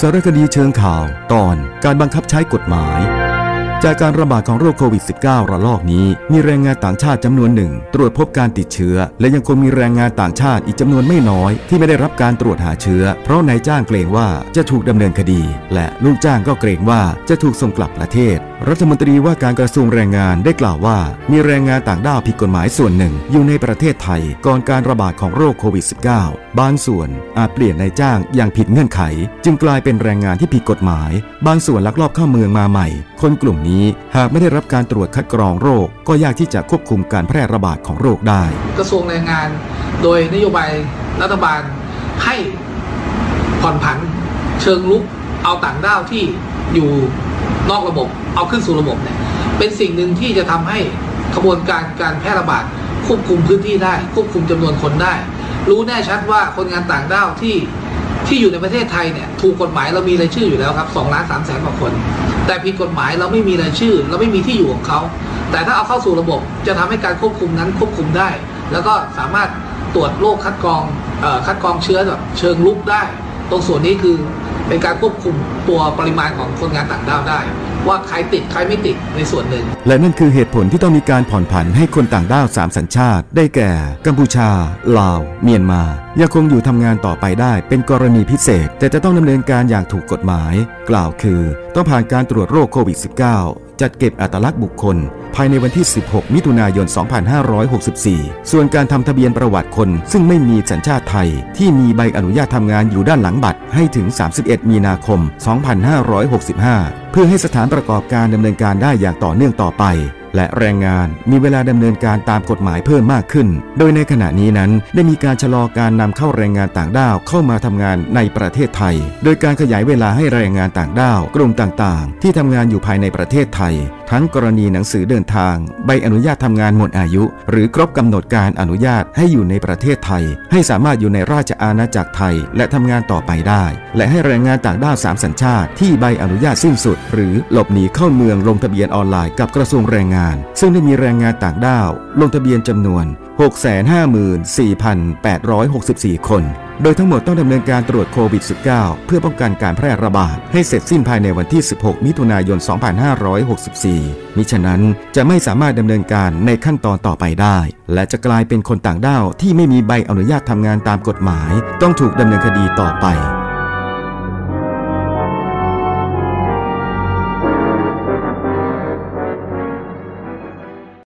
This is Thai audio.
สารคดีเชิงข่าว ตอนการบังคับใช้กฎหมาย จากการระบาดของโรคโควิด -19 ระลอกนี้ มีแรงงานต่างชาติจำนวนหนึ่ง ตรวจพบการติดเชื้อ และยังคงมีแรงงานต่างชาติอีกจำนวนไม่น้อย ที่ไม่ได้รับการตรวจหาเชื้อ เพราะนายจ้างเกรงว่าจะถูกดำเนินคดี และลูกจ้างก็เกรงว่าจะถูกส่งกลับประเทศ รัฐมนตรีว่าการกระทรวงแรงงานได้กล่าวว่า มีแรงงานต่างด้าวผิดกฎหมายส่วนหนึ่ง อยู่ในประเทศไทย ก่อนการระบาดของโรคโควิด -19 บางส่วนอาจเปลี่ยนนายจ้างอย่างผิดเงื่อนไข จึงกลายเป็นแรงงานที่ผิดกฎหมาย บางส่วนลักลอบเข้าเมืองมาใหม่ คนกลุ่มนี้ หากไม่ได้รับการตรวจคัดกรองโรค ก็ยากที่จะควบคุมการแพร่ระบาดของโรคได้ กระทรวงแรงงาน โดยนโยบายรัฐบาลให้ผ่อนผัน เชิงลุกเอาต่างด้าวที่อยู่นอกระบบ เอาขึ้นสู่ระบบเนี่ยเป็นสิ่งหนึ่งที่จะทำให้ขบวนการการแพร่ระบาดควบคุมพื้นที่ได้ ควบคุมจำนวนคนได้ รู้แน่ชัดว่าคนงานต่างด้าวที่ ที่อยู่ในประเทศไทยเนี่ยถูกกฎหมายเรามีรายชื่ออยู่แล้วครับสองล้านสามแสนกว่าคน แต่ผิดกฎหมายเราไม่มีรายชื่อ เราไม่มีที่อยู่ของเขา แต่ถ้าเอาเข้าสู่ระบบจะทำให้การควบคุมนั้นควบคุมได้ แล้วก็สามารถตรวจโรคคัดกรองออคัดกรองเชื้อแบบเชิงลุกได้ ตรงส่วนนี้คือ เป็นการควบคุมตัวปริมาณของคนงานต่างด้าวได้ ว่าใครติดใครไม่ติดในส่วนหนึ่ง และนั่นคือเหตุผลที่ต้องมีการผ่อนผันให้คนต่างด้าวสามสัญชาติ ได้แก่ กัมพูชา ลาว เมียนมายังคงอยู่ทำงานต่อไปได้เป็นกรณีพิเศษ แต่จะต้องดำเนินการอย่างถูกกฎหมาย กล่าวคือ ต้องผ่านการตรวจโรคโควิด -19 จัดเก็บอัตลักษณ์บุคคล ภายในวันที่ 16 มิถุนายน 2564 ส่วนการทำทะเบียนประวัติคน ซึ่งไม่มีสัญชาติไทย ที่มีใบอนุญาตทำงานอยู่ด้านหลังบัตรให้ถึง 31 มีนาคม 2565 เพื่อให้สถานประกอบการดำเนินการได้อย่างต่อเนื่องต่อไปและแรงงานมีเวลาดำเนินการตามกฎหมายเพิ่มมากขึ้น โดยในขณะนี้นั้นได้มีการชะลอการนำเข้าแรงงานต่างด้าวเข้ามาทำงานในประเทศไทย โดยการขยายเวลาให้แรงงานต่างด้าวกลุ่มต่างๆ ที่ทำงานอยู่ภายในประเทศไทยทั้งกรณีหนังสือเดินทาง ใบอนุญาตทำงานหมดอายุ หรือครบกำหนดการอนุญาตให้อยู่ในประเทศไทย ให้สามารถอยู่ในราชอาณาจักรไทย และทำงานต่อไปได้ และให้แรงงานต่างด้าวสามสัญชาติ ที่ใบอนุญาตสิ้นสุด หรือหลบหนีเข้าเมืองลงทะเบียนออนไลน์กับกระทรวงแรงงาน ซึ่งได้มีแรงงานต่างด้าว ลงทะเบียนจำนวน 654,864 คน โดยทั้งหมดต้องดำเนินการตรวจโควิด -19 เพื่อป้องกันการแพร่ระบาด ให้เสร็จสิ้นภายในวันที่ 16 มิถุนายน 2564 มิฉะนั้นจะไม่สามารถดำเนินการในขั้นตอนต่อไปได้ และจะกลายเป็นคนต่างด้าวที่ไม่มีใบอนุญาตทำงานตามกฎหมาย ต้องถูกดำเนินคดีต่อไป